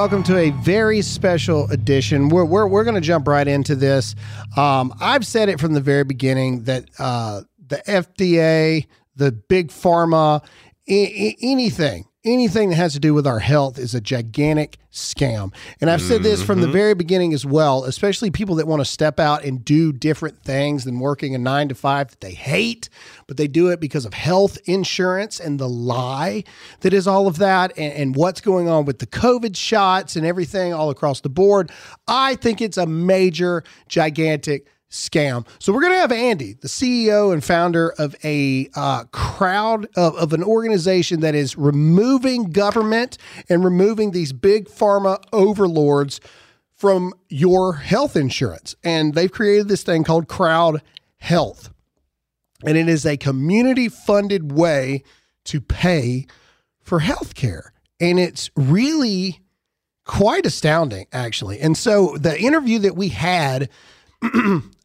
Welcome to a very special edition. We're, we're, we're going to jump right into this. Um, I've said it from the very beginning that uh, the FDA, the big pharma, I- I- anything, anything that has to do with our health is a gigantic scam. And I've said this from the mm-hmm. very beginning as well, especially people that want to step out and do different things than working a nine to five that they hate, but they do it because of health insurance and the lie that is all of that and, and what's going on with the COVID shots and everything all across the board. I think it's a major, gigantic scam. So we're going to have Andy, the CEO and founder of a uh, crowd of, of an organization that is removing government and removing these big pharma overlords from your health insurance. And they've created this thing called Crowd Health. And it is a community funded way to pay for health care. And it's really quite astounding, actually. And so the interview that we had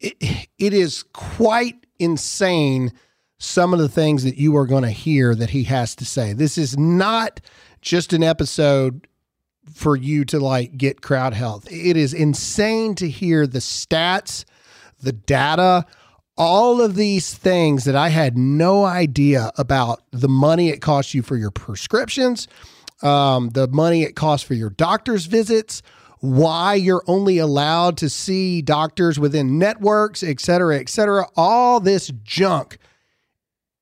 it, it is quite insane some of the things that you are going to hear that he has to say. This is not just an episode for you to like get crowd health. It is insane to hear the stats, the data, all of these things that I had no idea about the money it costs you for your prescriptions, um, the money it costs for your doctor's visits, why you're only allowed to see doctors within networks, et cetera, et cetera. All this junk.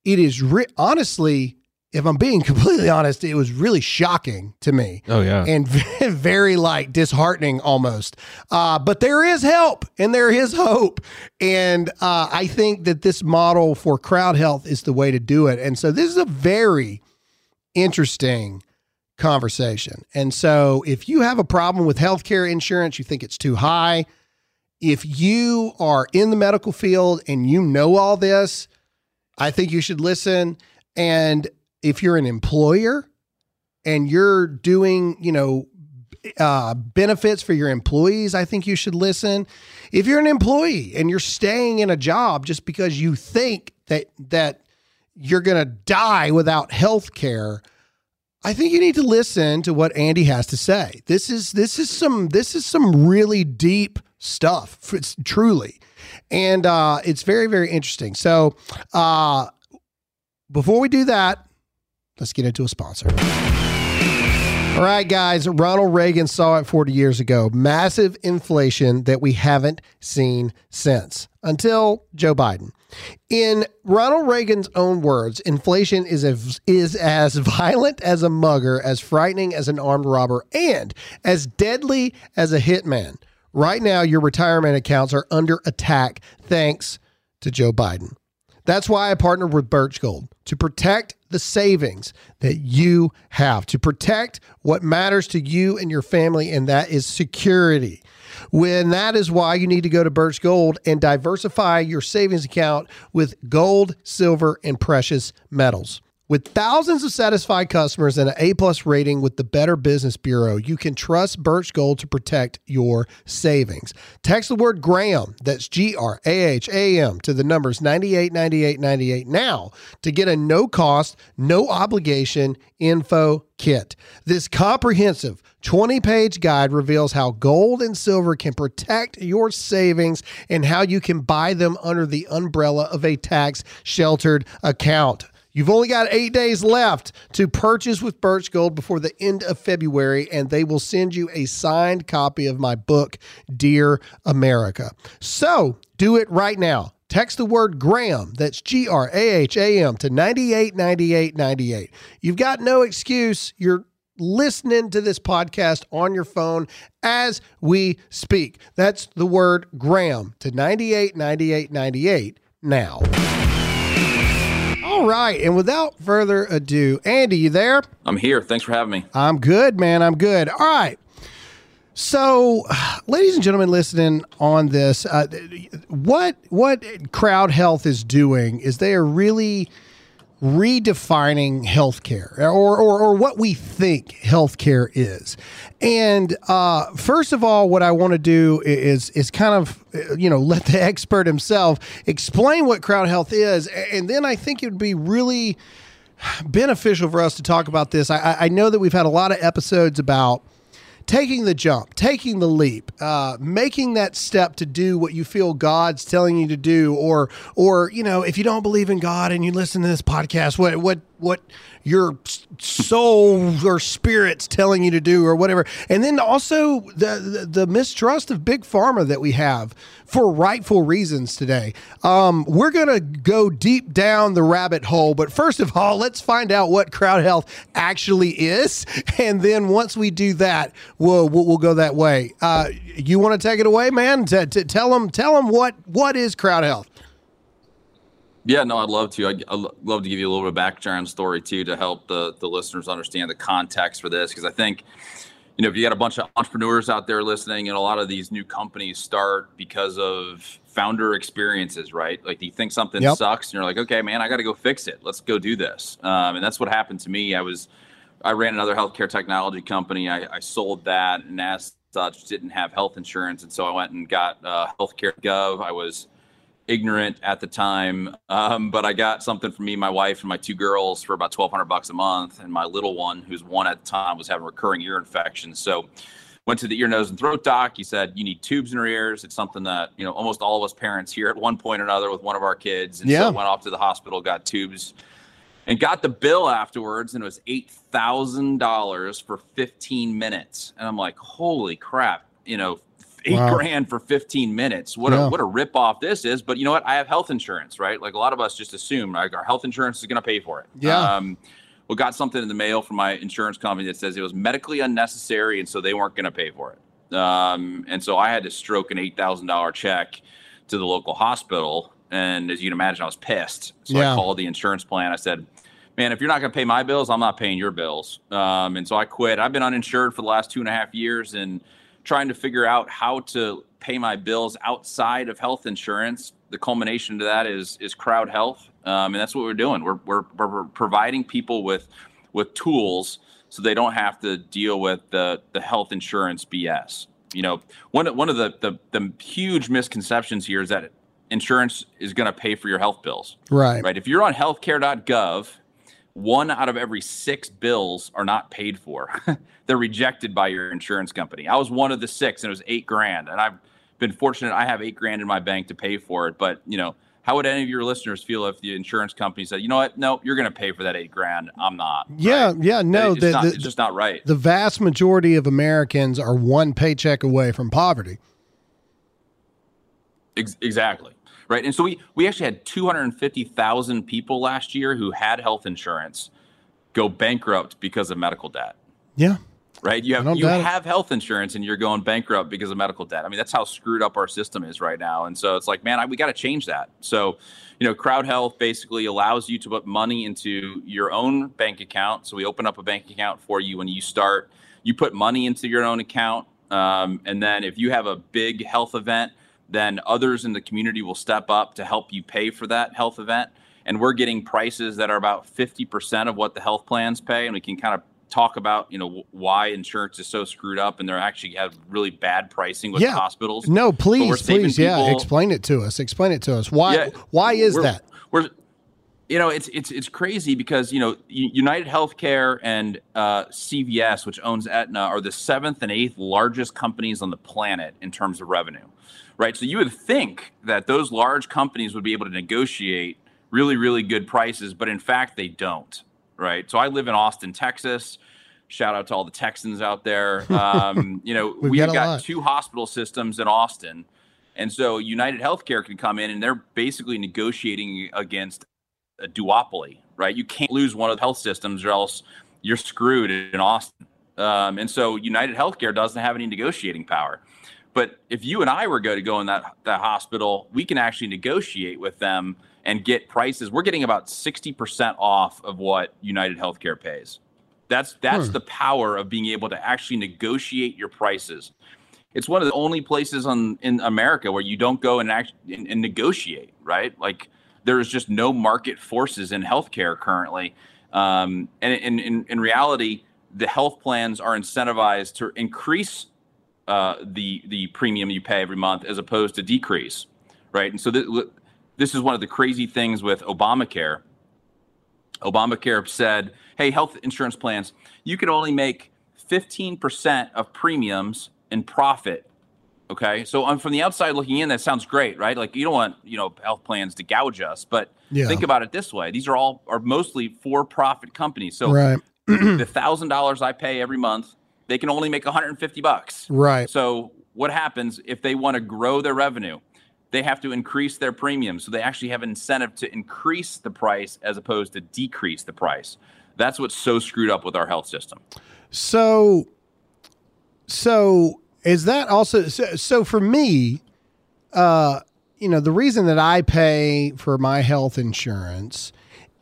It is re- honestly, if I'm being completely honest, it was really shocking to me Oh yeah. and very like disheartening almost. Uh, but there is help and there is hope. And uh, I think that this model for crowd health is the way to do it. And so this is a very interesting conversation. And so if you have a problem with healthcare insurance, you think it's too high, if you are in the medical field and you know all this, I think you should listen. And if you're an employer and you're doing, you know, uh, benefits for your employees, I think you should listen. If you're an employee and you're staying in a job just because you think that that you're going to die without health care, I think you need to listen to what Andy has to say. This is this is some this is some really deep stuff. It's truly, and uh, it's very very interesting. So, uh, before we do that, let's get into a sponsor. All right, guys. Ronald Reagan saw it 40 years ago. Massive inflation that we haven't seen since until Joe Biden. In Ronald Reagan's own words, inflation is as, is as violent as a mugger, as frightening as an armed robber, and as deadly as a hitman. Right now, your retirement accounts are under attack thanks to Joe Biden. That's why I partnered with Birch Gold to protect the savings that you have, to protect what matters to you and your family, and that is security. When that is why you need to go to Birch Gold and diversify your savings account with gold, silver, and precious metals. With thousands of satisfied customers and an A plus rating with the Better Business Bureau, you can trust Birch Gold to protect your savings. Text the word Graham, that's G R A H A M, to the numbers 989898 now to get a no cost, no obligation info kit. This comprehensive 20 page guide reveals how gold and silver can protect your savings and how you can buy them under the umbrella of a tax sheltered account. You've only got eight days left to purchase with Birch Gold before the end of February, and they will send you a signed copy of my book, Dear America. So do it right now. Text the word Graham, that's G R A H A M, to 989898. You've got no excuse. You're listening to this podcast on your phone as we speak. That's the word Graham to 989898 now. All right. And without further ado, Andy, you there? I'm here. Thanks for having me. I'm good, man. I'm good. All right. So, ladies and gentlemen, listening on this, uh, what what Crowd Health is doing is they are really redefining healthcare or, or, or what we think healthcare is. And uh, first of all, what I want to do is is kind of you know let the expert himself explain what crowd health is, and then I think it would be really beneficial for us to talk about this. I, I know that we've had a lot of episodes about taking the jump, taking the leap, uh, making that step to do what you feel God's telling you to do, or or you know, if you don't believe in God and you listen to this podcast, what what what your soul or spirit's telling you to do or whatever. And then also the, the, the mistrust of big pharma that we have for rightful reasons today. Um, we're going to go deep down the rabbit hole, but first of all, let's find out what crowd health actually is. And then once we do that, we'll, we'll, we'll go that way. Uh, you want to take it away, man? Tell them, tell them what, what is crowd health? Yeah, no, I'd love to. I'd, I'd, love to give you a little bit of background story too to help the, the listeners understand the context for this. Because I think, you know, if you got a bunch of entrepreneurs out there listening, and a lot of these new companies start because of founder experiences, right? Like do you think something yep. sucks, and you're like, okay, man, I got to go fix it. Let's go do this. Um, and that's what happened to me. I was, I ran another healthcare technology company. I, I sold that, and as such, didn't have health insurance, and so I went and got uh, healthcare gov. I was ignorant at the time, um, but I got something for me, my wife, and my two girls for about twelve hundred bucks a month, and my little one, who's one at the time, was having recurring ear infections. So went to the ear, nose, and throat doc. He said you need tubes in your ears. It's something that you know almost all of us parents hear at one point or another with one of our kids, and yeah. so went off to the hospital, got tubes. And got the bill afterwards, and it was eight thousand dollars for fifteen minutes. And I'm like, "Holy crap!" You know, eight wow. grand for 15 minutes. What yeah. a what a rip off this is. But you know what? I have health insurance, right? Like a lot of us just assume like our health insurance is going to pay for it. Yeah. Um, we got something in the mail from my insurance company that says it was medically unnecessary, and so they weren't going to pay for it. Um, and so I had to stroke an eight thousand dollar check to the local hospital. And as you can imagine, I was pissed. So yeah. I called the insurance plan. I said, man, if you're not going to pay my bills, I'm not paying your bills. Um, and so I quit. I've been uninsured for the last two and a half years, and trying to figure out how to pay my bills outside of health insurance. The culmination to that is is crowd health, um, and that's what we're doing. We're, we're we're providing people with with tools so they don't have to deal with the the health insurance BS. You know, one one of the the, the huge misconceptions here is that insurance is going to pay for your health bills. Right. Right. If you're on healthcare.gov one out of every six bills are not paid for. They're rejected by your insurance company. I was one of the six, and it was eight grand. And I've been fortunate; I have eight grand in my bank to pay for it. But you know, how would any of your listeners feel if the insurance company said, "You know what? No, you're going to pay for that eight grand. I'm not." Yeah, right? yeah, no, it's, the, not, the, it's just not right. The vast majority of Americans are one paycheck away from poverty. Ex- exactly right? And so we we actually had 250,000 people last year who had health insurance go bankrupt because of medical debt. Yeah. Right? You have you have health insurance and you're going bankrupt because of medical debt. I mean, that's how screwed up our system is right now. And so it's like, man, I, we got to change that. So, you know, Crowd Health basically allows you to put money into your own bank account. So we open up a bank account for you when you start. You put money into your own account. Um, and then if you have a big health event, then others in the community will step up to help you pay for that health event. And we're getting prices that are about 50% of what the health plans pay. And we can kind of talk about you know why insurance is so screwed up and they're actually have really bad pricing with yeah. hospitals. No please please. Yeah explain it to us. Explain it to us. Why yeah, why is we're, that? we're you know it's it's it's crazy because you know united healthcare and uh, cvs which owns aetna are the seventh and eighth largest companies on the planet in terms of revenue right? So you would think that those large companies would be able to negotiate really, really good prices, but in fact, they don't, right? So I live in Austin, Texas. Shout out to all the Texans out there. Um, you know, we've, got, got two hospital systems in Austin. And so United Healthcare can come in and they're basically negotiating against a duopoly, right? You can't lose one of the health systems or else you're screwed in Austin. Um, and so United Healthcare doesn't have any negotiating power. But if you and I were going to go in that that hospital, we can actually negotiate with them and get prices. We're getting about 60% off of what United Healthcare pays. That's that's hmm. the power of being able to actually negotiate your prices. It's one of the only places on in America where you don't go and act and, and negotiate, right? Like there is just no market forces in healthcare currently. Um, and in, in, in reality, the health plans are incentivized to increase uh, the the premium you pay every month as opposed to decrease, right? And so th- this is one of the crazy things with Obamacare. Obamacare said, hey, health insurance plans, you can only make 15% of premiums in profit. Okay. So um, from the outside looking in, that sounds great, right? Like you don't want, you know, health plans to gouge us, but yeah. think about it this way. These are all are mostly for profit companies. So right. the thousand dollars I pay every month, they can only make 150 bucks. Right. So what happens if they want to grow their revenue? They have to increase their premium. So they actually have an incentive to increase the price as opposed to decrease the price. That's what's so screwed up with our health system. So, so is that also so, so for me? Uh, you know, the reason that I pay for my health insurance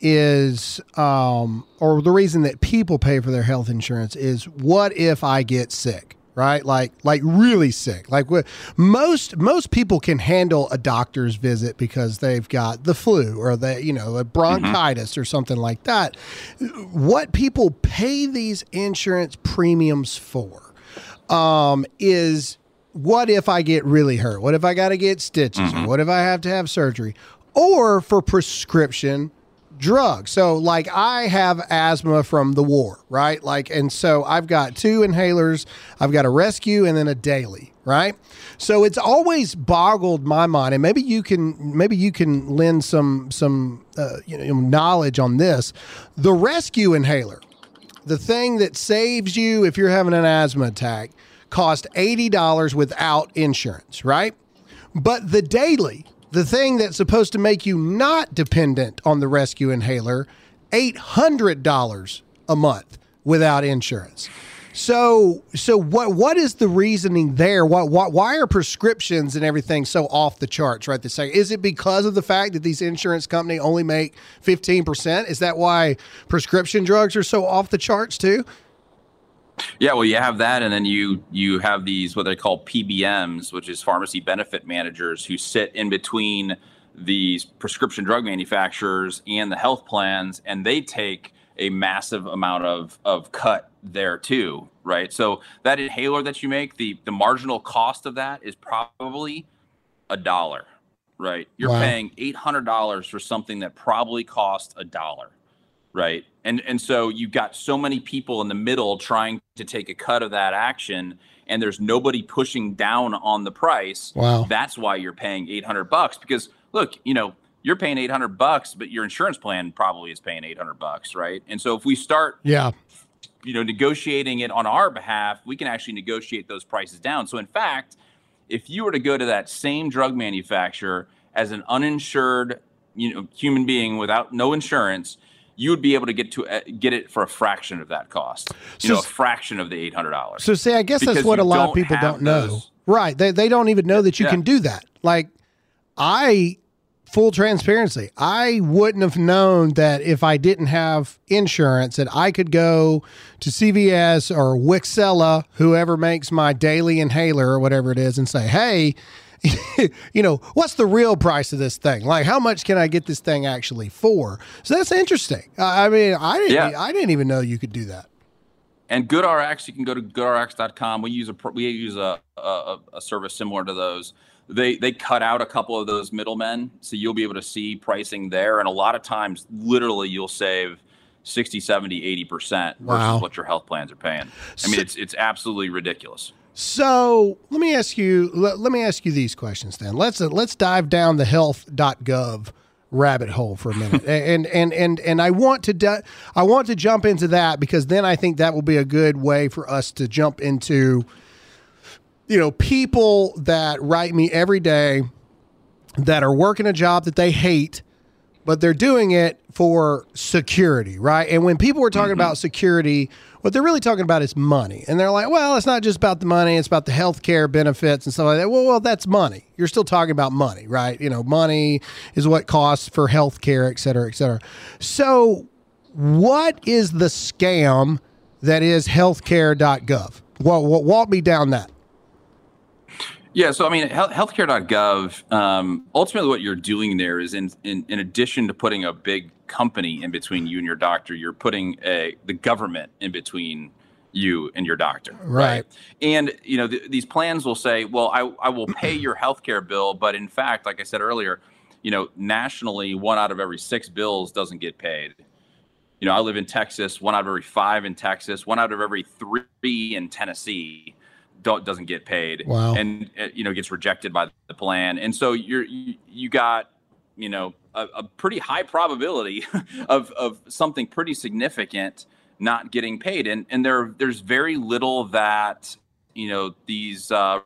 is, um, or the reason that people pay for their health insurance is, what if I get sick? right? Like like really sick. Like most most people can handle a doctor's visit because they've got the flu or the you know a bronchitis mm-hmm. or something like that. What people pay these insurance premiums for um, is what if I get really hurt? What if I got to get stitches? Mm-hmm. What if I have to have surgery? Or for prescription drug. So like I have asthma from the war, right? Like and so I've got two inhalers, I've got a rescue and then a daily, right? So it's always boggled my mind and maybe you can maybe you can lend some some uh, you know knowledge on this. The rescue inhaler, the thing that saves you if you're having an asthma attack, cost $80 without insurance, right? But the daily the thing that's supposed to make you not dependent on the rescue inhaler, $800 a month without insurance. So, so what what is the reasoning there? What, what why are prescriptions and everything so off the charts right this second? Is it because of the fact that these insurance company only make 15%? Is that why prescription drugs are so off the charts too? Yeah, well, you have that, and then you you have these what they call PBMs, which is pharmacy benefit managers, who sit in between these prescription drug manufacturers and the health plans, and they take a massive amount of of cut there too, right? So that inhaler that you make, the the marginal cost of that is probably a dollar, right? You're wow. paying eight hundred dollars for something that probably cost a dollar right? And and so you've got so many people in the middle trying to take a cut of that action, and there's nobody pushing down on the price. Wow, that's why you're paying 800 bucks. Because look, you know, you're paying 800 bucks, but your insurance plan probably is paying 800 bucks, right? And so if we start, yeah, you know, negotiating it on our behalf, we can actually negotiate those prices down. So in fact, if you were to go to that same drug manufacturer as an uninsured, you know, human being without no insurance you would be able to get to uh, get it for a fraction of that cost. You so, know, a fraction of the eight hundred dollars. So, see, I guess that's what a lot of people don't know. Those. Right? They they don't even know that you yeah. can do that. Like, I full transparency, I wouldn't have known that if I didn't have insurance that I could go to CVS or Wixela, whoever makes my daily inhaler or whatever it is, and say, "Hey." you know, what's the real price of this thing? Like, how much can I get this thing actually for? So that's interesting. I mean, I didn't, yeah. I didn't even know you could do that. And GoodRx, you can go to goodrx.com. We use a we use a, a, a service similar to those. They they cut out a couple of those middlemen, so you'll be able to see pricing there. And a lot of times, literally, you'll save 60, 70, 80% versus wow. what your health plans are paying. I mean, it's it's absolutely ridiculous. So let me ask you. Let, let me ask you these questions then. Let's uh, let's dive down the health.gov rabbit hole for a minute, and and and and I want to di- I want to jump into that because then I think that will be a good way for us to jump into, you know, people that write me every day that are working a job that they hate but they're doing it for security, right? And when people were talking mm-hmm. about security, what they're really talking about is money. And they're like, well, it's not just about the money, it's about the health care benefits and stuff like that. Well, well, that's money. You're still talking about money, right? You know, money is what costs for health care, et cetera, et cetera. So, what is the scam that is healthcare.gov? Well, walk me down that. Yeah, so I mean, healthcare.gov. Um, ultimately, what you're doing there is, in, in in addition to putting a big company in between you and your doctor, you're putting a the government in between you and your doctor. Right. right? And you know, th- these plans will say, "Well, I I will pay your healthcare bill," but in fact, like I said earlier, you know, nationally, one out of every six bills doesn't get paid. you know, I live in Texas. One out of every five in Texas. One out of every three in Tennessee doesn't get paid. Wow. And uh, you know gets rejected by the plan. And so you're you, you got you know a, a pretty high probability of of something pretty significant not getting paid. And and there there's very little that you know these uh,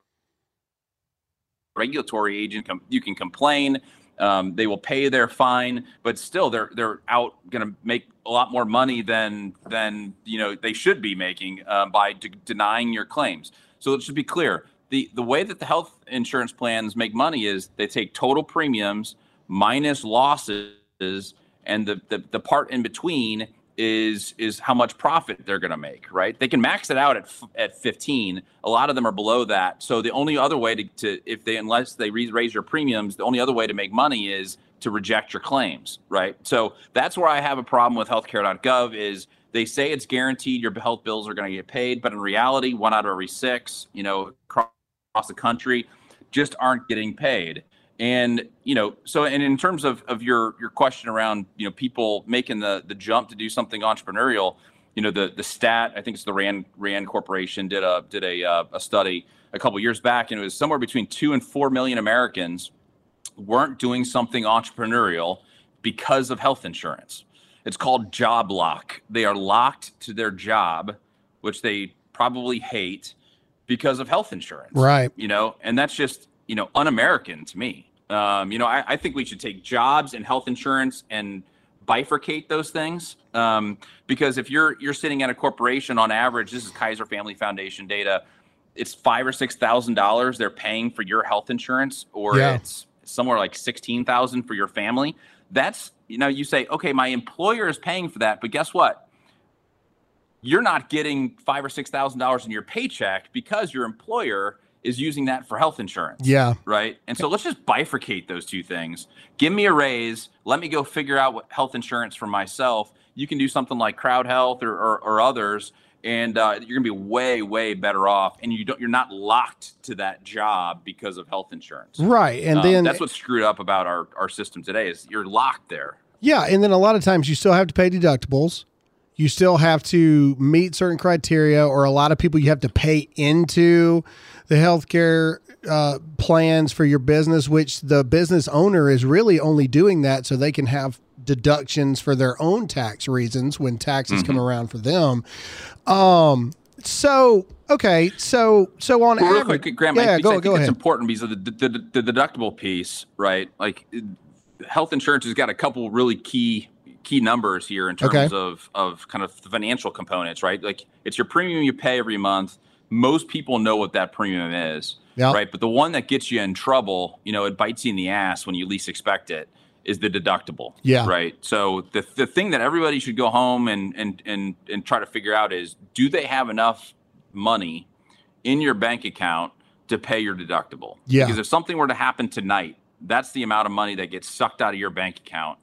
regulatory agent com- you can complain. Um, they will pay their fine, but still they're they're out going to make a lot more money than than you know they should be making uh, by de- denying your claims. So it should be clear. The the way that the health insurance plans make money is they take total premiums minus losses and the the, the part in between is is how much profit they're going to make, right? They can max it out at at 15. A lot of them are below that. So the only other way to, to if they unless they raise your premiums, the only other way to make money is to reject your claims, right? So that's where I have a problem with healthcare.gov is they say it's guaranteed your health bills are going to get paid, but in reality, one out of every six, you know, across the country, just aren't getting paid. And you know, so and in terms of of your your question around you know people making the the jump to do something entrepreneurial, you know the the stat I think it's the Rand Rand Corporation did a did a uh, a study a couple years back, and it was somewhere between two and four million Americans weren't doing something entrepreneurial because of health insurance. It's called job lock. They are locked to their job, which they probably hate because of health insurance. Right. You know, and that's just you know, un-American to me. Um, you know, I, I, think we should take jobs and health insurance and bifurcate those things um, because if you're you're sitting at a corporation on average, this is Kaiser Family Foundation data, it's five or six thousand dollars they're paying for your health insurance, or yeah. it's somewhere like sixteen thousand for your family. That's you know, you say, okay, my employer is paying for that, but guess what? You're not getting five or six thousand dollars in your paycheck because your employer is using that for health insurance. Yeah. Right. And so let's just bifurcate those two things. Give me a raise. Let me go figure out what health insurance for myself. You can do something like Crowd Health or, or, or others, and uh, you're gonna be way, way better off. And you don't, you're not locked to that job because of health insurance. Right. And um, then that's what's screwed up about our, our system today is you're locked there. Yeah. And then a lot of times you still have to pay deductibles you still have to meet certain criteria, or a lot of people you have to pay into the healthcare uh, plans for your business, which the business owner is really only doing that so they can have deductions for their own tax reasons when taxes mm-hmm. come around for them. Um, so okay, so so on well, average, quick, Graham, yeah, I, go, I think go it's ahead. important because of the, the, the, the deductible piece, right? Like health insurance has got a couple really key key numbers here in terms okay. of of kind of the financial components, right? Like it's your premium you pay every month. Most people know what that premium is, yep. right? But the one that gets you in trouble, you know, it bites you in the ass when you least expect it, is the deductible. Yeah. Right. So the the thing that everybody should go home and and and and try to figure out is do they have enough money in your bank account to pay your deductible? Yeah. Because if something were to happen tonight, that's the amount of money that gets sucked out of your bank account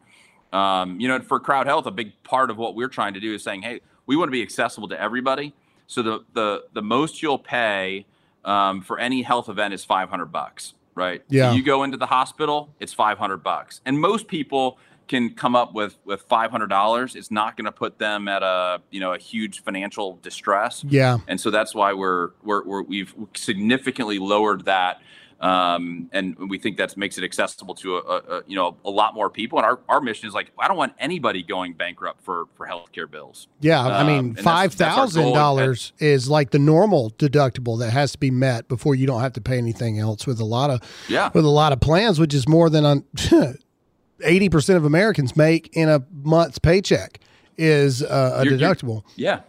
um, you know, for crowd health, a big part of what we're trying to do is saying, hey, we want to be accessible to everybody. So the the the most you'll pay um, for any health event is 500 bucks, right? Yeah. You go into the hospital, it's 500 bucks, and most people can come up with with $500 it's not going to put them at a you know a huge financial distress yeah and so that's why we're we're, we're we've significantly lowered that um, and we think that makes it accessible to a, a, you know a lot more people. And our, our mission is like I don't want anybody going bankrupt for for healthcare bills. Yeah, um, I mean five thousand dollars is like the normal deductible that has to be met before you don't have to pay anything else. With a lot of yeah, with a lot of plans, which is more than eighty percent of Americans make in a month's paycheck is uh, a you're, deductible. You're, yeah.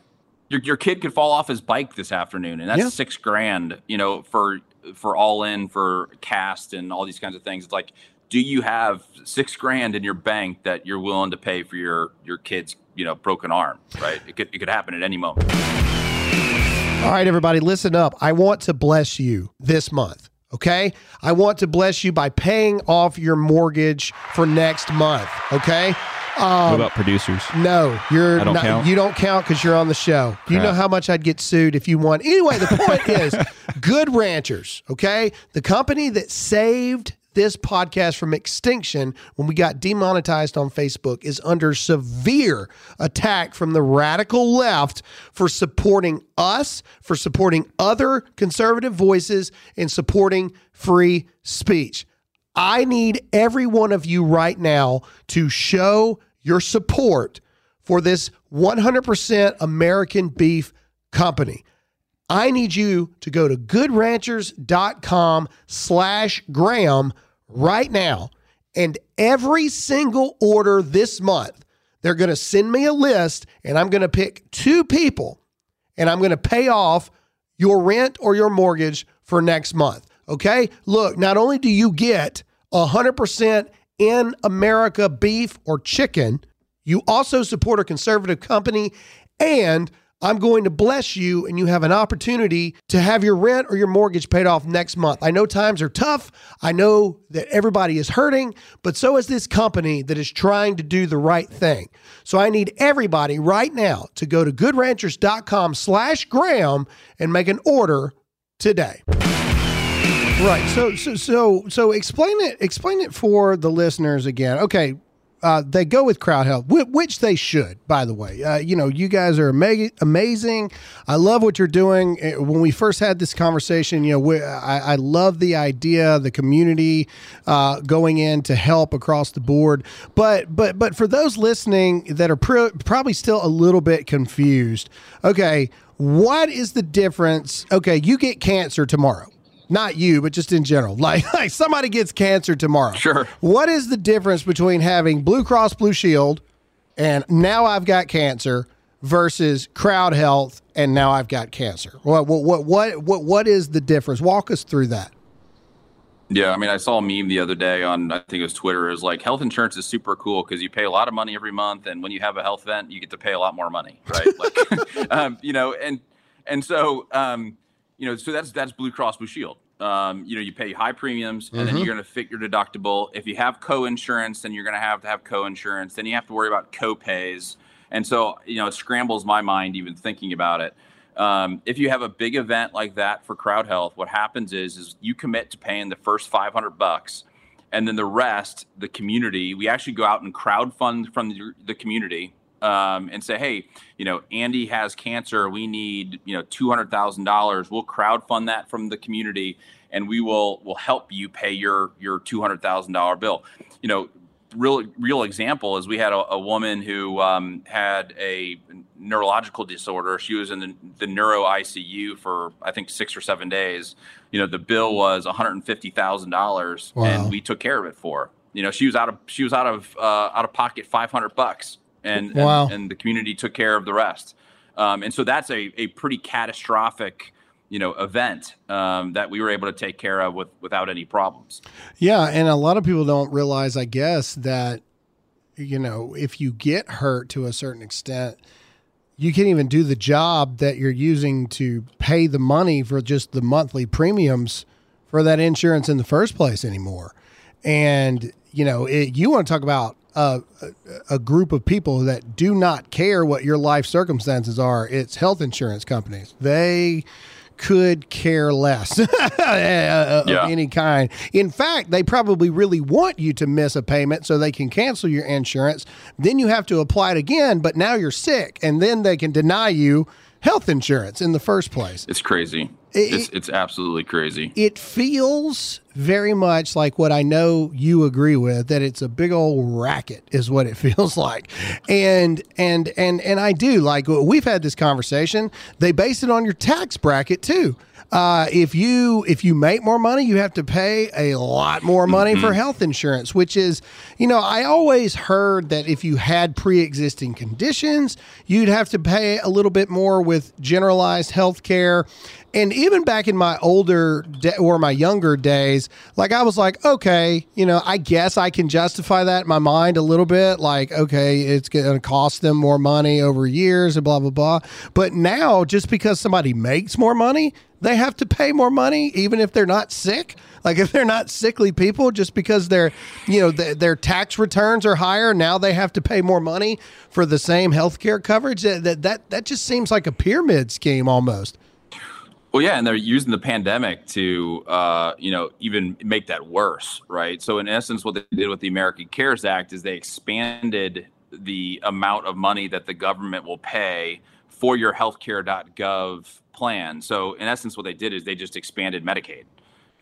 Your, your kid could fall off his bike this afternoon, and that's yeah. six grand. You know, for for all in for cast and all these kinds of things. It's like, do you have six grand in your bank that you're willing to pay for your your kid's you know broken arm? Right? It could it could happen at any moment. All right, everybody, listen up. I want to bless you this month. Okay. I want to bless you by paying off your mortgage for next month. Okay. Um, what about producers? No, you're don't not, count? you don't count because you're on the show. You know how much I'd get sued if you won? Anyway, the point is, good ranchers. Okay, the company that saved this podcast from extinction when we got demonetized on Facebook is under severe attack from the radical left for supporting us, for supporting other conservative voices, and supporting free speech. I need every one of you right now to show your support for this 100% American beef company. I need you to go to goodranchers.com slash Graham right now. And every single order this month, they're going to send me a list and I'm going to pick two people and I'm going to pay off your rent or your mortgage for next month. Okay. Look, not only do you get 100% in America beef or chicken, you also support a conservative company and I'm going to bless you and you have an opportunity to have your rent or your mortgage paid off next month. I know times are tough. I know that everybody is hurting, but so is this company that is trying to do the right thing. So I need everybody right now to go to goodranchers.com slash Graham and make an order today. Right. So so so so explain it explain it for the listeners again. Okay, uh, they go with crowd health, which they should, by the way. Uh, you know, you guys are ama- amazing. I love what you're doing. Uh, when we first had this conversation, you know, we, I, I, love the idea, the community uh, going in to help across the board. But but but for those listening that are pr- probably still a little bit confused, okay, what is the difference? Okay, you get cancer tomorrow not you, but just in general. Like, like somebody gets cancer tomorrow. Sure. What is the difference between having Blue Cross Blue Shield and now I've got cancer versus Crowd Health and now I've got cancer? What what what what what, what is the difference? Walk us through that. Yeah, I mean, I saw a meme the other day on I think it was Twitter. Is like health insurance is super cool because you pay a lot of money every month, and when you have a health event, you get to pay a lot more money, right? like, um, you know, and and so um, you know, so that's that's Blue Cross Blue Shield. Um, you know, you pay high premiums, and mm-hmm. then you're going to fit your deductible. If you have co-insurance, then you're going to have to have co-insurance. Then you have to worry about co-pays, and so you know, it scrambles my mind even thinking about it. Um, if you have a big event like that for Crowd Health, what happens is is you commit to paying the first 500 bucks, and then the rest, the community, we actually go out and crowd fund from the, the community um, and say, hey, you know, Andy has cancer. We need, you know, two hundred thousand dollars. We'll crowd fund that from the community, and we will will help you pay your your two hundred thousand dollar bill. You know, real real example is we had a, a woman who um, had a neurological disorder. She was in the, the neuro ICU for I think six or seven days. You know, the bill was one hundred and fifty thousand wow. dollars, and we took care of it for. Her. You know, she was out of she was out of uh, out of pocket five hundred bucks and, wow. and, and the community took care of the rest. Um, and so that's a, a pretty catastrophic you know event um, that we were able to take care of with without any problems. Yeah, and a lot of people don't realize, I guess, that you know if you get hurt to a certain extent, you can't even do the job that you're using to pay the money for just the monthly premiums for that insurance in the first place anymore. And you know, it, you want to talk about a, a group of people that do not care what your life circumstances are. It's health insurance companies. They could care less of yeah. any kind. In fact, they probably really want you to miss a payment so they can cancel your insurance. Then you have to apply it again, but now you're sick, and then they can deny you health insurance in the first place. It's crazy. It, it's, it's absolutely crazy. It feels very much like what I know you agree with that it's a big old racket is what it feels like. And and and and I do like we've had this conversation. They base it on your tax bracket too. Uh, if you if you make more money, you have to pay a lot more money mm-hmm. for health insurance, which is, you know, I always heard that if you had pre-existing conditions, you'd have to pay a little bit more with generalized health care. And even back in my older de- or my younger days, like I was like, okay, you know, I guess I can justify that in my mind a little bit. Like, okay, it's going to cost them more money over years and blah, blah, blah. But now, just because somebody makes more money, they have to pay more money, even if they're not sick. Like if they're not sickly people, just because their, you know, the, their tax returns are higher, now they have to pay more money for the same health care coverage. That, that that just seems like a pyramid scheme almost. Well, yeah, and they're using the pandemic to, uh, you know, even make that worse, right? So, in essence, what they did with the American CARES Act is they expanded the amount of money that the government will pay for your healthcare.gov plan. So, in essence, what they did is they just expanded Medicaid.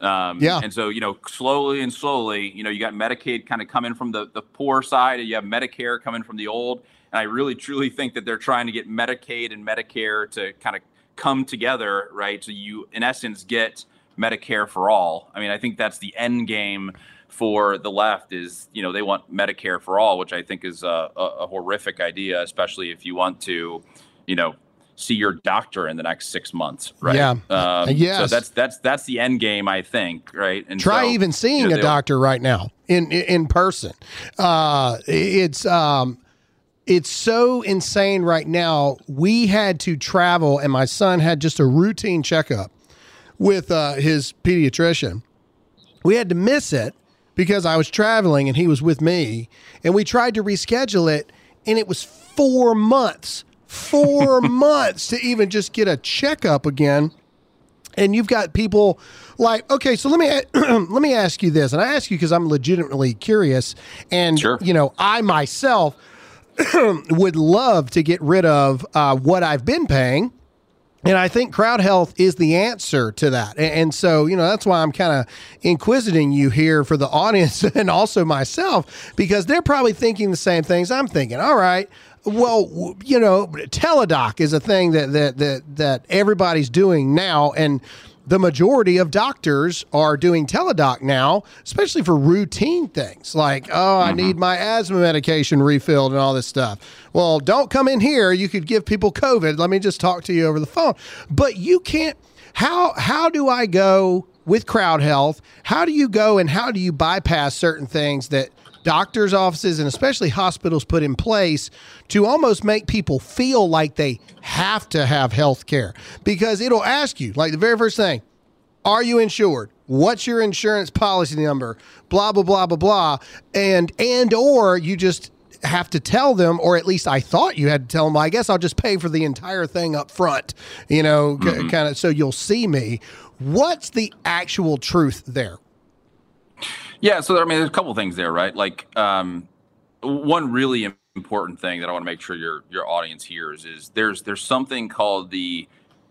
Um, Yeah. And so, you know, slowly and slowly, you know, you got Medicaid kind of coming from the, the poor side, and you have Medicare coming from the old. And I really, truly think that they're trying to get Medicaid and Medicare to kind of come together, right? So you, in essence, get Medicare for all. I mean, I think that's the end game for the left is, you know, they want Medicare for all, which I think is a, a, a horrific idea, especially if you want to, you know, see your doctor in the next six months, right? Yeah. Um, Yes. So that's that's that's the end game, I think, right? And Try so, even seeing you know, a doctor right now in in, in person. Uh, it's um, it's so insane right now. We had to travel, and my son had just a routine checkup with uh, his pediatrician. We had to miss it because I was traveling and he was with me, and we tried to reschedule it, and it was four months, four months to even just get a checkup again and you've got people like okay so let me let me ask you this and i ask you because i'm legitimately curious and Sure. you know i myself would love to get rid of uh, what i've been paying and I think crowd health is the answer to that. And, and so, you know, that's why I'm kind of inquisiting you here for the audience and also myself, because they're probably thinking the same things I'm thinking. All right. Well, you know, teledoc is a thing that, that, that, that everybody's doing now. And the majority of doctors are doing teledoc now, especially for routine things like, oh, I need my asthma medication refilled and all this stuff. Well, don't come in here. You could give people COVID. Let me just talk to you over the phone. But you can't. How how do I go with crowd health? How do you go and how do you bypass certain things that doctors' offices and especially hospitals put in place to almost make people feel like they have to have health care? Because it'll ask you, like the very first thing, are you insured? What's your insurance policy number? Blah blah blah blah blah. And and or you just have to tell them, or at least I thought you had to tell them. I guess I'll just pay for the entire thing up front. You know, mm-hmm. kind of so you'll see me. What's the actual truth there? Yeah, so I mean, there's a couple things there, right? Like, um, one really important thing that I want to make sure your your audience hears is there's there's something called the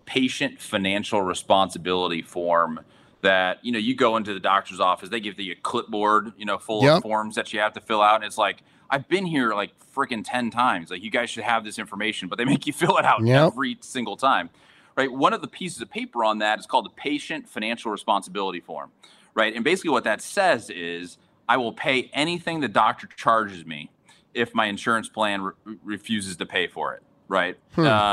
patient financial responsibility form that you know you go into the doctor's office, they give you a clipboard, you know, full Yep. of forms that you have to fill out, and it's like I've been here like freaking ten times. Like you guys should have this information, but they make you fill it out Yep. every single time right? One of the pieces of paper on that is called the patient financial responsibility form, right? And basically what that says is I will pay anything the doctor charges me if my insurance plan re- refuses to pay for it, right?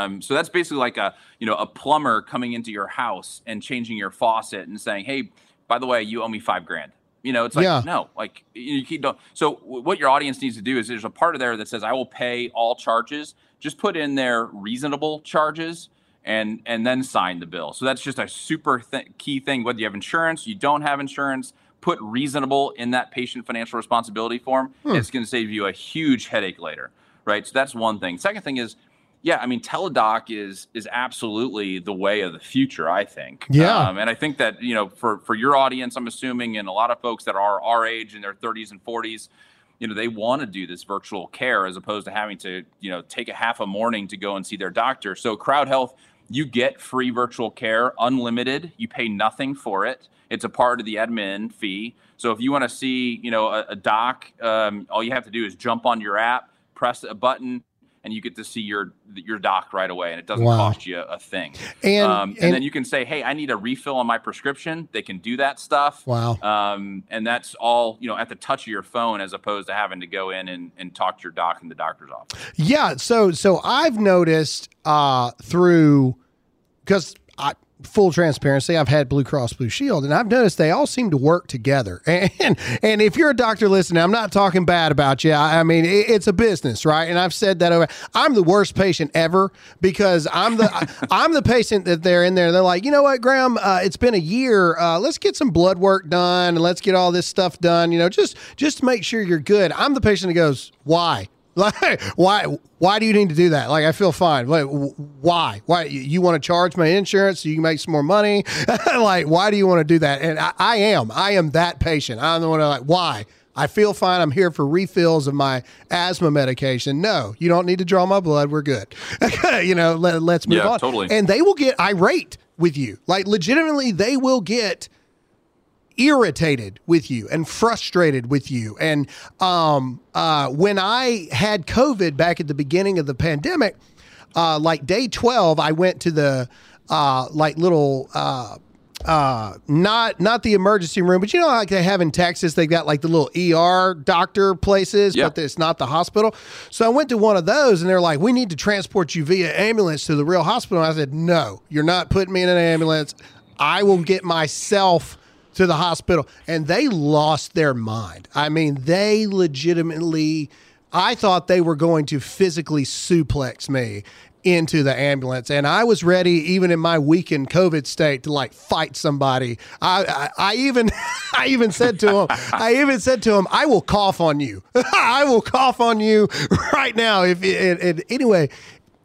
Um, so that's basically like a you know a plumber coming into your house and changing your faucet and saying, hey, by the way, you owe me five grand. You know, it's like Yeah. no, like you keep don't. So w- what your audience needs to do is there's a part of there that says I will pay all charges. Just put in there reasonable charges and and then sign the bill. So that's just a super th- key thing. Whether you have insurance, you don't have insurance, put reasonable in that patient financial responsibility form. It's going to save you a huge headache later, right? So that's one thing. Second thing is, yeah, I mean, teledoc is is absolutely the way of the future. I think. Yeah. Um, and I think that you know, for for your audience, I'm assuming, and a lot of folks that are our age in their 30s and 40s you know they want to do this virtual care as opposed to having to you know take a half a morning to go and see their doctor so crowd health you get free virtual care unlimited. You pay nothing for it. It's a part of the admin fee. So if you want to see you know a, a doc um, all you have to do is jump on your app press a button and you get to see your your doc right away and it doesn't Wow. cost you a thing And- um, and, and- then you can say hey i need a refill on my prescription they can do that stuff Wow. um, and that's all you know at the touch of your phone as opposed to having to go in and, and talk to your doc in the doctor's office Yeah, so so I've noticed uh through because I full transparency, I've had Blue Cross Blue Shield, and I've noticed they all seem to work together. And and if you're a doctor listening, I'm not talking bad about you. I, I mean, it, it's a business, right? And I've said that over. I'm the worst patient ever because I'm the I'm the patient that they're in there. They're like, you know what, Graham? Uh, it's been a year. Uh, let's get some blood work done and let's get all this stuff done. You know, just just to make sure you're good. I'm the patient that goes, why? Like, why? Why do you need to do that? Like, I feel fine. Like, why? Why you want to charge my insurance so you can make some more money? like, why do you want to do that? And I, I am. I am that patient. I'm the one like, why? I feel fine. I'm here for refills of my asthma medication. No, you don't need to draw my blood. We're good. you know, let, us move yeah, on. Totally. And they will get irate with you. Like, legitimately, they will get irritated with you and frustrated with you. And um, uh, when I had COVID back at the beginning of the pandemic, uh, like day 12, I went to the uh, like little uh, uh, not not the emergency room, but you know, like they have in Texas, they've got like the little ER doctor places, but it's not the hospital. So I went to one of those, and they're like, "We need to transport you via ambulance to the real hospital." And I said, "No, you're not putting me in an ambulance. I will get myself." To the hospital and they lost their mind. I mean, they legitimately I thought they were going to physically suplex me into the ambulance and I was ready even in my weakened COVID state to like fight somebody. I I, I even I even said to him I even said to him I will cough on you. I will cough on you right now if it, it, anyway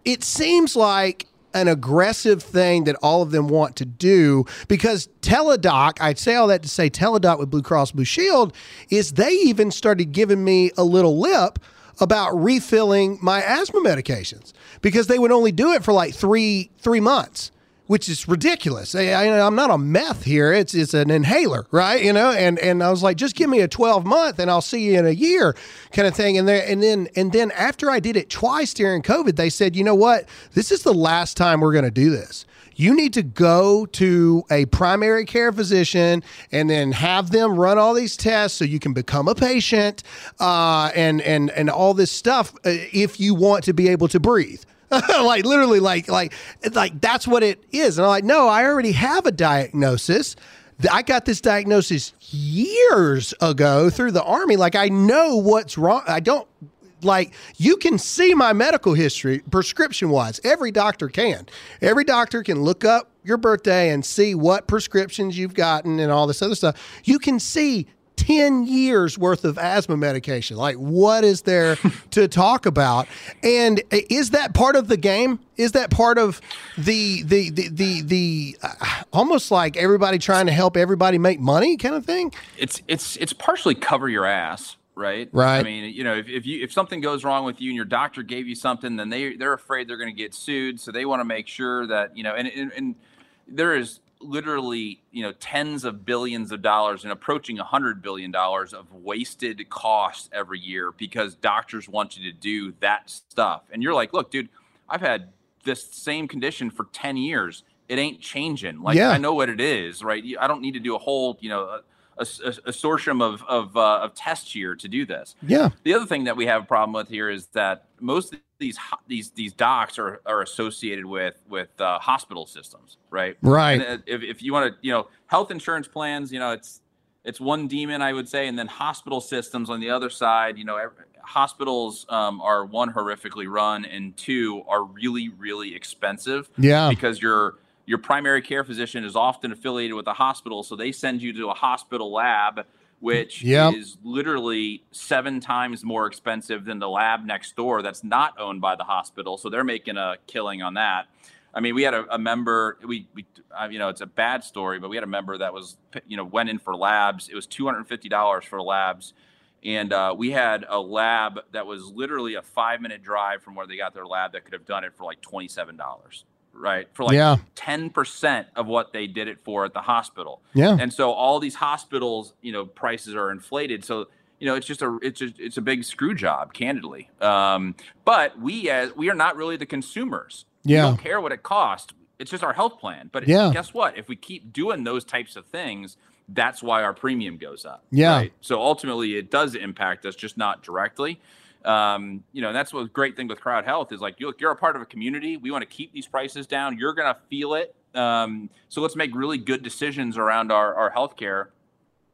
it seems like an aggressive thing that all of them want to do because Teladoc, I'd say all that to say Teladoc with Blue Cross Blue Shield is they even started giving me a little lip about refilling my asthma medications because they would only do it for like three three months which is ridiculous. I, am not a meth here. It's it's an inhaler, right? You know, and and I was like, just give me a 12 month, and I'll see you in a year, kind of thing. And there, and then and then after I did it twice during COVID, they said, you know what? This is the last time we're going to do this. You need to go to a primary care physician and then have them run all these tests so you can become a patient uh, and and and all this stuff uh, if you want to be able to breathe. like literally like like like that's what it is. And i'm like no i already have a diagnosis. I got this diagnosis years ago through the army. Like i know what's wrong. I don't like you can see my medical history prescription wise every doctor can. Every doctor can look up your birthday and see what prescriptions you've gotten and all this other stuff. You can see 10 years worth of asthma medication. Like, what is there to talk about? And is that part of the game? Is that part of the, the, the, the, the uh, almost like everybody trying to help everybody make money kind of thing? It's, it's, it's partially cover your ass right? Right. I mean, you know, if, if you if something goes wrong with you and your doctor gave you something, then they they're afraid they're going to get sued, so they want to make sure that you know, and, and and there is literally you know tens of billions of dollars and approaching a hundred billion dollars of wasted costs every year because doctors want you to do that stuff. And you're like look dude i've had this same condition for 10 years. It ain't changing. Like yeah. i know what it is right? I don't need to do a whole you know a, a, a sortium of of, uh, of tests here to do this. Yeah. The other thing that we have a problem with here is that most these these these docs are are associated with with uh, hospital systems, right? Right. And uh, if, if you want to, you know, health insurance plans, you know, it's it's one demon, I would say, and then hospital systems on the other side. You know, every, hospitals um, are one horrifically run, and two are really really expensive. Yeah. Because your your primary care physician is often affiliated with a hospital, so they send you to a hospital lab which yep. is literally seven times more expensive than the lab next door that's not owned by the hospital. So they're making a killing on that. I mean, we had a, a member. We, we, uh, you know, it's a bad story, but we had a member that was, you know, went in for labs. It was two hundred and fifty dollars for labs, and uh, we had a lab that was literally a five minute drive from where they got their lab that could have done it for like twenty seven dollars right? For like yeah. 10% of what they did it for at the hospital. Yeah. And so all these hospitals, you know, prices are inflated. So, you know, it's just a it's a, it's a big screw job, candidly. Um, but we as we are not really the consumers. Yeah. We don't care what it costs. It's just our health plan. But yeah. guess what? If we keep doing those types of things, that's why our premium goes up. Yeah. Right? So ultimately it does impact us, just not directly um, you know, that's what great thing with Crowd Health is like, look, you're a part of a community. We want to keep these prices down. You're going to feel it. Um, so let's make really good decisions around our, our healthcare.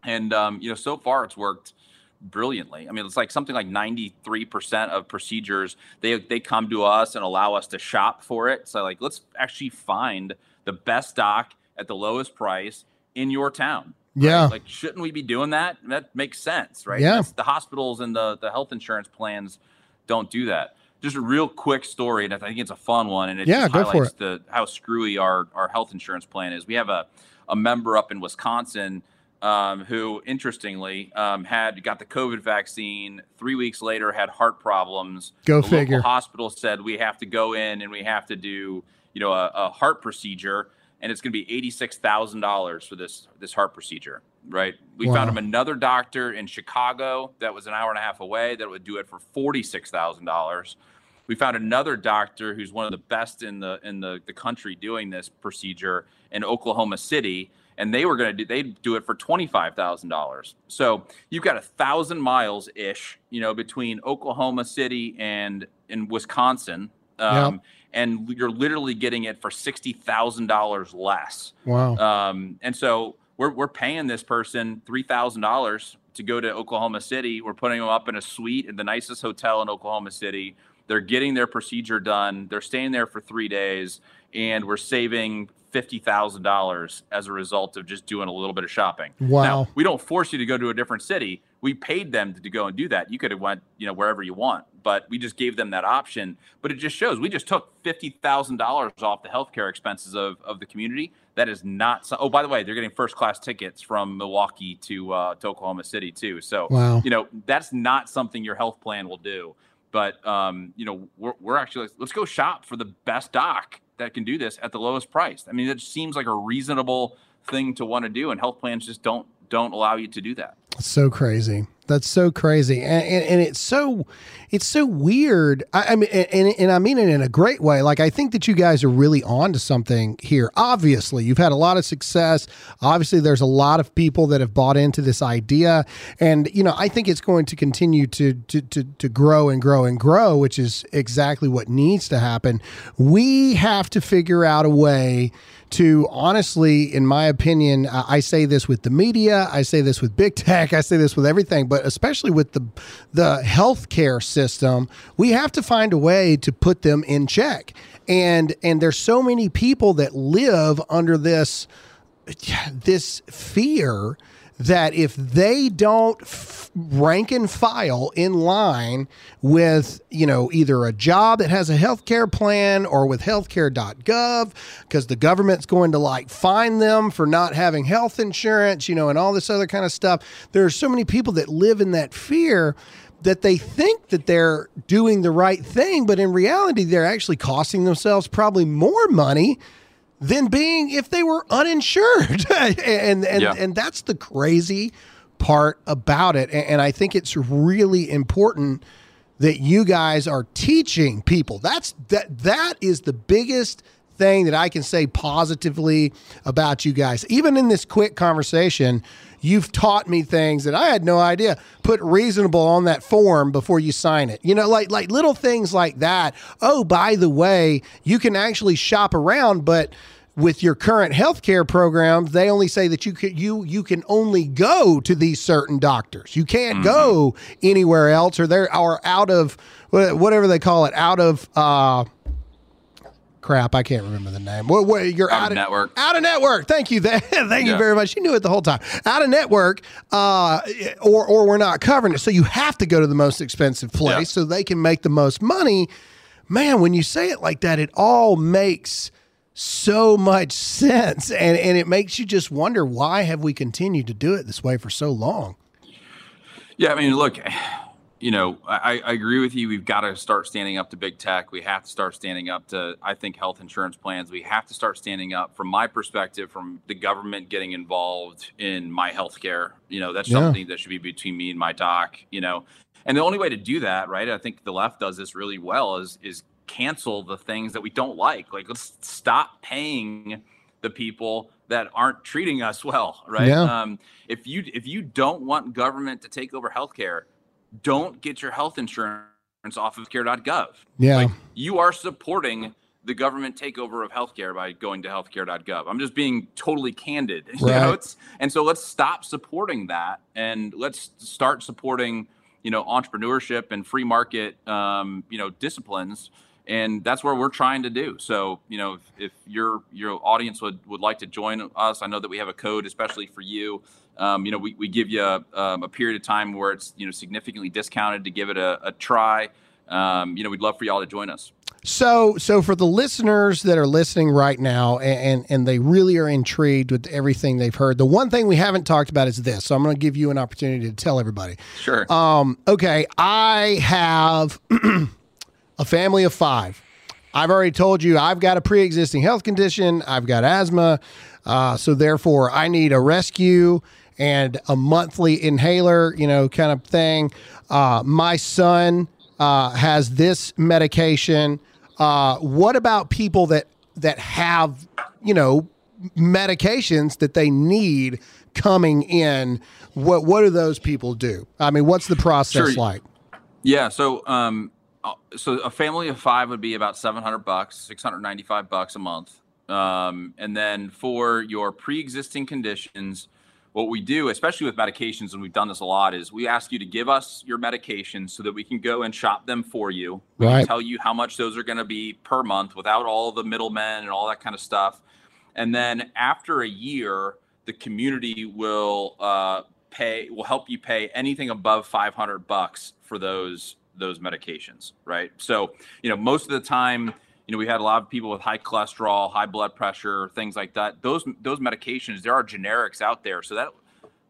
And, um, you know, so far it's worked brilliantly. I mean, it's like something like 93% of procedures, they, they come to us and allow us to shop for it. So like, let's actually find the best doc at the lowest price in your town. Yeah. Right? Like, shouldn't we be doing that? That makes sense, right? Yeah. That's the hospitals and the, the health insurance plans don't do that. Just a real quick story, and I think it's a fun one, and it Yeah, just highlights it. the how screwy our our health insurance plan is. We have a a member up in Wisconsin um, who, interestingly, um, had got the COVID vaccine. Three weeks later, had heart problems. Go the figure. Local hospital said we have to go in and we have to do you know a, a heart procedure, and it's going to be eighty six thousand dollars for this this heart procedure. Right? We Wow. found him another doctor in Chicago that was an hour and a half away that would do it for forty six thousand dollars. We found another doctor who's one of the best in the in the, the country doing this procedure in Oklahoma City, and they were going to do they do it for twenty five thousand dollars. So you've got a thousand miles ish, you know, between Oklahoma City and in Wisconsin, um, and you're literally getting it for sixty thousand dollars less. Wow. Um, and so we're, we're paying this person $3,000 to go to Oklahoma City. We're putting them up in a suite in the nicest hotel in Oklahoma City. They're getting their procedure done. They're staying there for three days, and we're saving $50,000 as a result of just doing a little bit of shopping. Wow. Now, we don't force you to go to a different city. We paid them to, to go and do that. You could have went, you know, wherever you want, but we just gave them that option. But it just shows we just took fifty thousand dollars off the healthcare expenses of, of the community. That is not. So, oh, by the way, they're getting first class tickets from Milwaukee to uh, to Oklahoma City too. So Wow. you know that's not something your health plan will do. But um, you know we're, we're actually let's go shop for the best doc that can do this at the lowest price. I mean, it seems like a reasonable thing to want to do, and health plans just don't don't allow you to do that. so crazy. That's so crazy, and, and, and it's so it's so weird. I, I mean, and, and I mean it in a great way. Like I think that you guys are really on to something here. Obviously, you've had a lot of success. Obviously, there's a lot of people that have bought into this idea, and you know I think it's going to continue to to to, to grow and grow and grow, which is exactly what needs to happen. We have to figure out a way to honestly, in my opinion, I say this with the media, I say this with big tech, I say this with everything, but especially with the the healthcare system, we have to find a way to put them in check. And and there's so many people that live under this this fear that if they don't f- rank and file in line with you know either a job that has a healthcare plan or with healthcare.gov because the government's going to like fine them for not having health insurance you know and all this other kind of stuff there are so many people that live in that fear that they think that they're doing the right thing but in reality they're actually costing themselves probably more money than being if they were uninsured. and and Yeah. and that's the crazy part about it. And, and I think it's really important that you guys are teaching people. That's that that is the biggest thing that I can say positively about you guys. Even in this quick conversation, you've taught me things that I had no idea. Put reasonable on that form before you sign it. You know, like like little things like that. Oh, by the way, you can actually shop around, but with your current healthcare programs, they only say that you can you you can only go to these certain doctors. You can't go anywhere else, or they're out of whatever they call it, out of uh, crap. I can't remember the name. What, what you're Out out, of network. Out of network. Thank you. Thank you Yeah. very much. You knew it the whole time. Out of network, uh, or or we're not covering it. So you have to go to the most expensive place Yeah. so they can make the most money. Man, when you say it like that, it all makes so much sense, and and it makes you just wonder why have we continued to do it this way for so long. Yeah, I mean, look, you know, I, I agree with you. We've got to start standing up to big tech. We have to start standing up to, I think, health insurance plans. We have to start standing up, from my perspective, from the government getting involved in my healthcare. You know, that's Yeah. something that should be between me and my doc. You know, and the only way to do that, right? I think the left does this really well. Is is cancel the things that we don't like. Like, let's stop paying the people that aren't treating us well, right? Yeah. Um, if you if you don't want government to take over healthcare, don't get your health insurance off of care.gov. Yeah. Like you are supporting the government takeover of healthcare by going to healthcare.gov. I'm just being totally candid. You know, it's and so let's stop supporting that and let's start supporting, you know, entrepreneurship and free market um, you know, disciplines. And that's where we're trying to do. So, you know, if, if your your audience would, would like to join us, I know that we have a code, especially for you. Um, you know, we, we give you a, um, a period of time where it's you know significantly discounted to give it a, a try. um, you know, we'd love for y'all to join us. So, so for the listeners that are listening right now, and, and, and they really are intrigued with everything they've heard, the one thing we haven't talked about is this. So, I'm going to give you an opportunity to tell everybody. Sure. Um, okay, I have a family of five. I've already told you I've got a pre-existing health condition. I've got asthma, uh, so therefore I need a rescue and a monthly inhaler, you know, kind of thing. Uh, my son uh, has this medication. Uh, what about people that that have, you know, medications that they need coming in? What what do those people do? I mean, what's the process Sure. like? Yeah. So, um, uh, so a family of five would be about seven hundred bucks, six hundred ninety-five bucks a month. Um, and then for your pre-existing conditions, what we do, especially with medications, and we've done this a lot, is we ask you to give us your medications so that we can go and shop them for you. We Right. can tell you how much those are going to be per month without all the middlemen and all that kind of stuff. And then after a year, the community will uh, pay will help you pay anything above 500 bucks for those those medications, right? So, you know, most of the time, you know, we had a lot of people with high cholesterol, high blood pressure, things like that. Those those medications, there are generics out there, so that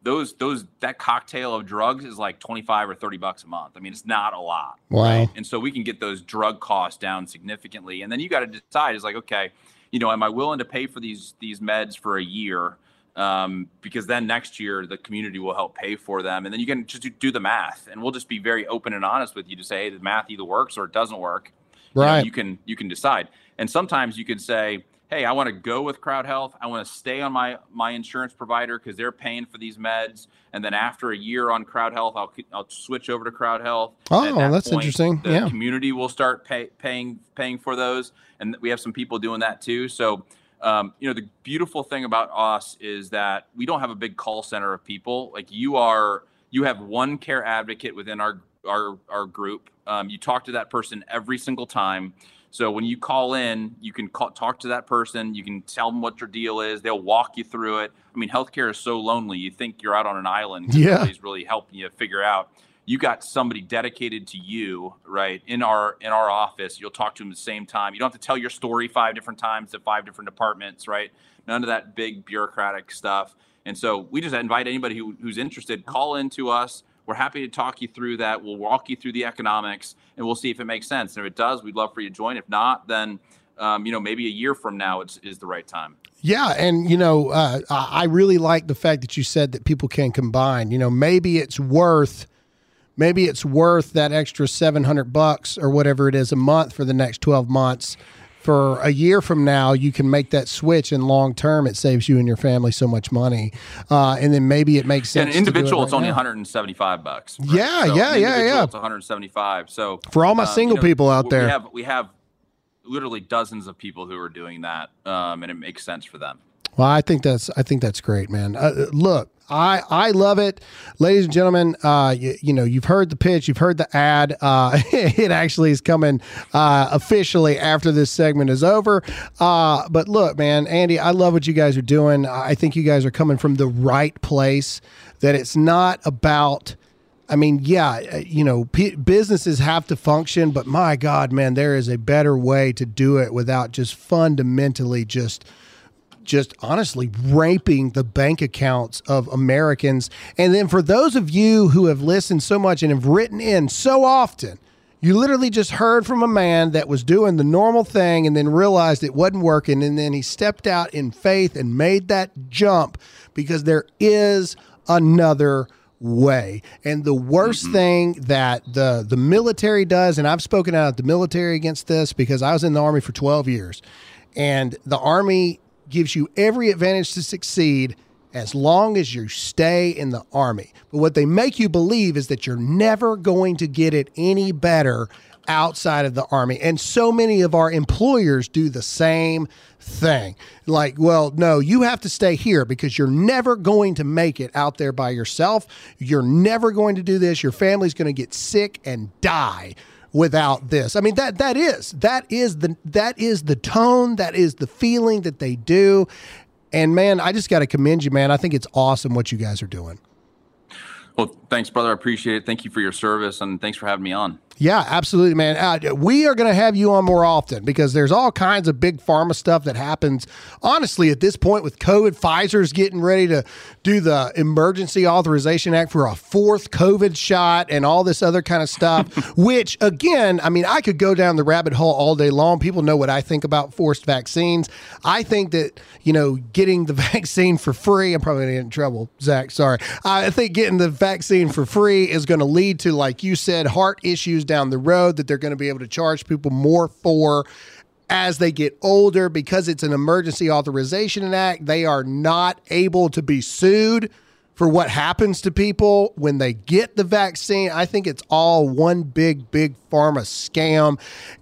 those those that cocktail of drugs is like 25 or 30 bucks a month. I mean, it's not a lot. Wow. And so we can get those drug costs down significantly. And then you got to decide is like, okay, you know, am I willing to pay for these these meds for a year? Um, because then next year the community will help pay for them, and then you can just do, do the math, and we'll just be very open and honest with you to say, hey, the math either works or it doesn't work. You know, Right. you can you can decide, and sometimes you can say, hey, I want to go with Crowd Health. I want to stay on my my insurance provider because they're paying for these meds, and then after a year on Crowd Health, I'll I'll switch over to Crowd Health. Oh, that that's point, interesting. The Yeah. community will start pay, paying paying for those, and we have some people doing that too. So, um, you know, the beautiful thing about us is that we don't have a big call center of people. Like you are, you have one care advocate within our our our group. Um, you talk to that person every single time. So when you call in, you can call, talk to that person. You can tell them what your deal is. They'll walk you through it. I mean, healthcare is so lonely. You think you're out on an island. Yeah. Nobody's really helping you figure out. You got somebody dedicated to you, right? In our in our office, you'll talk to them at the same time. You don't have to tell your story five different times to five different departments, right? None of that big bureaucratic stuff. And so we just invite anybody who, who's interested, call into us. We're happy to talk you through that. We'll walk you through the economics, and we'll see if it makes sense. And if it does, we'd love for you to join. If not, then um, you know maybe a year from now it's, is the right time. Yeah, and you know, uh, I really like the fact that you said that people can combine. You know, maybe it's worth, maybe it's worth that extra seven hundred bucks or whatever it is a month for the next twelve months. For a year from now, you can make that switch, and long term, it saves you and your family so much money. Uh, and then maybe it makes sense. an to do it individual, right it's only 175 bucks. right? Yeah, So yeah, an yeah, yeah. It's 175. So For all my you single know, people out we there. have we have literally dozens of people who are doing that, um, and it makes sense for them. Well, I think that's I think that's great, man. Uh, look, I I love it, ladies and gentlemen. Uh, you, you know, you've heard the pitch, you've heard the ad. Uh, it actually is coming uh, officially after this segment is over. Uh, but look, man, Andy, I love what you guys are doing. I think you guys are coming from the right place. That it's not about. I mean, yeah, uh, you know, p- businesses have to function, but my God, man, there is a better way to do it without just fundamentally just just honestly raping the bank accounts of Americans. And then for those of you who have listened so much and have written in so often, you literally just heard from a man that was doing the normal thing and then realized it wasn't working. And then he stepped out in faith and made that jump because there is another way. And the worst thing that the the military does, and I've spoken out the military against this because I was in the army for 12 years. And the army gives you every advantage to succeed as long as you stay in the army. But what they make you believe is that you're never going to get it any better outside of the army. And so many of our employers do the same thing. Like, well, no, you have to stay here because you're never going to make it out there by yourself. You're never going to do this. Your family's going to get sick and die without this. I mean that that is that is the that is the tone, that is the feeling that they do. And man, I just got to commend you, man. I think it's awesome what you guys are doing. Well, thanks, brother. I appreciate it. Thank you for your service, and thanks for having me on. Yeah, absolutely, man. Uh, we are going to have you on more often because there's all kinds of big pharma stuff that happens. Honestly, at this point with COVID, Pfizer's getting ready to do the Emergency Authorization Act for a fourth COVID shot and all this other kind of stuff. which, again, I mean, I could go down the rabbit hole all day long. People know what I think about forced vaccines. I think that you know getting the vaccine for free. I'm probably going to get in trouble, Zach. Sorry. I think getting the vaccine for free is going to lead to, like you said, heart issues down the road that they're going to be able to charge people more for as they get older. Because it's an emergency authorization act they are not able to be sued for what happens to people when they get the vaccine. I think it's all one big big pharma scam.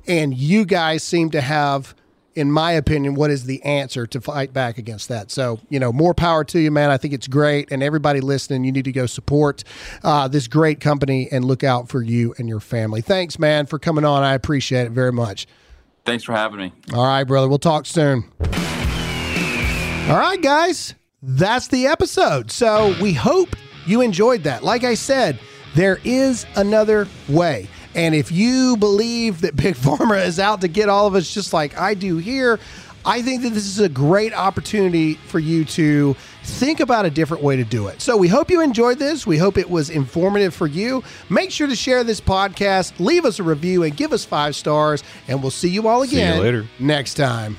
And you guys seem to have in my opinion, what is the answer to fight back against that? So, you know, more power to you, man. I think it's great. And everybody listening, you need to go support uh, this great company and look out for you and your family. Thanks, man, for coming on. I appreciate it very much. Thanks for having me. All right, brother. We'll talk soon. All right, guys. That's the episode. So we hope you enjoyed that. Like I said, there is another way. And if you believe that Big Pharma is out to get all of us just like I do here, I think that this is a great opportunity for you to think about a different way to do it. So we hope you enjoyed this. We hope it was informative for you. Make sure to share this podcast, leave us a review, and give us five stars. And we'll see you all again later. next time.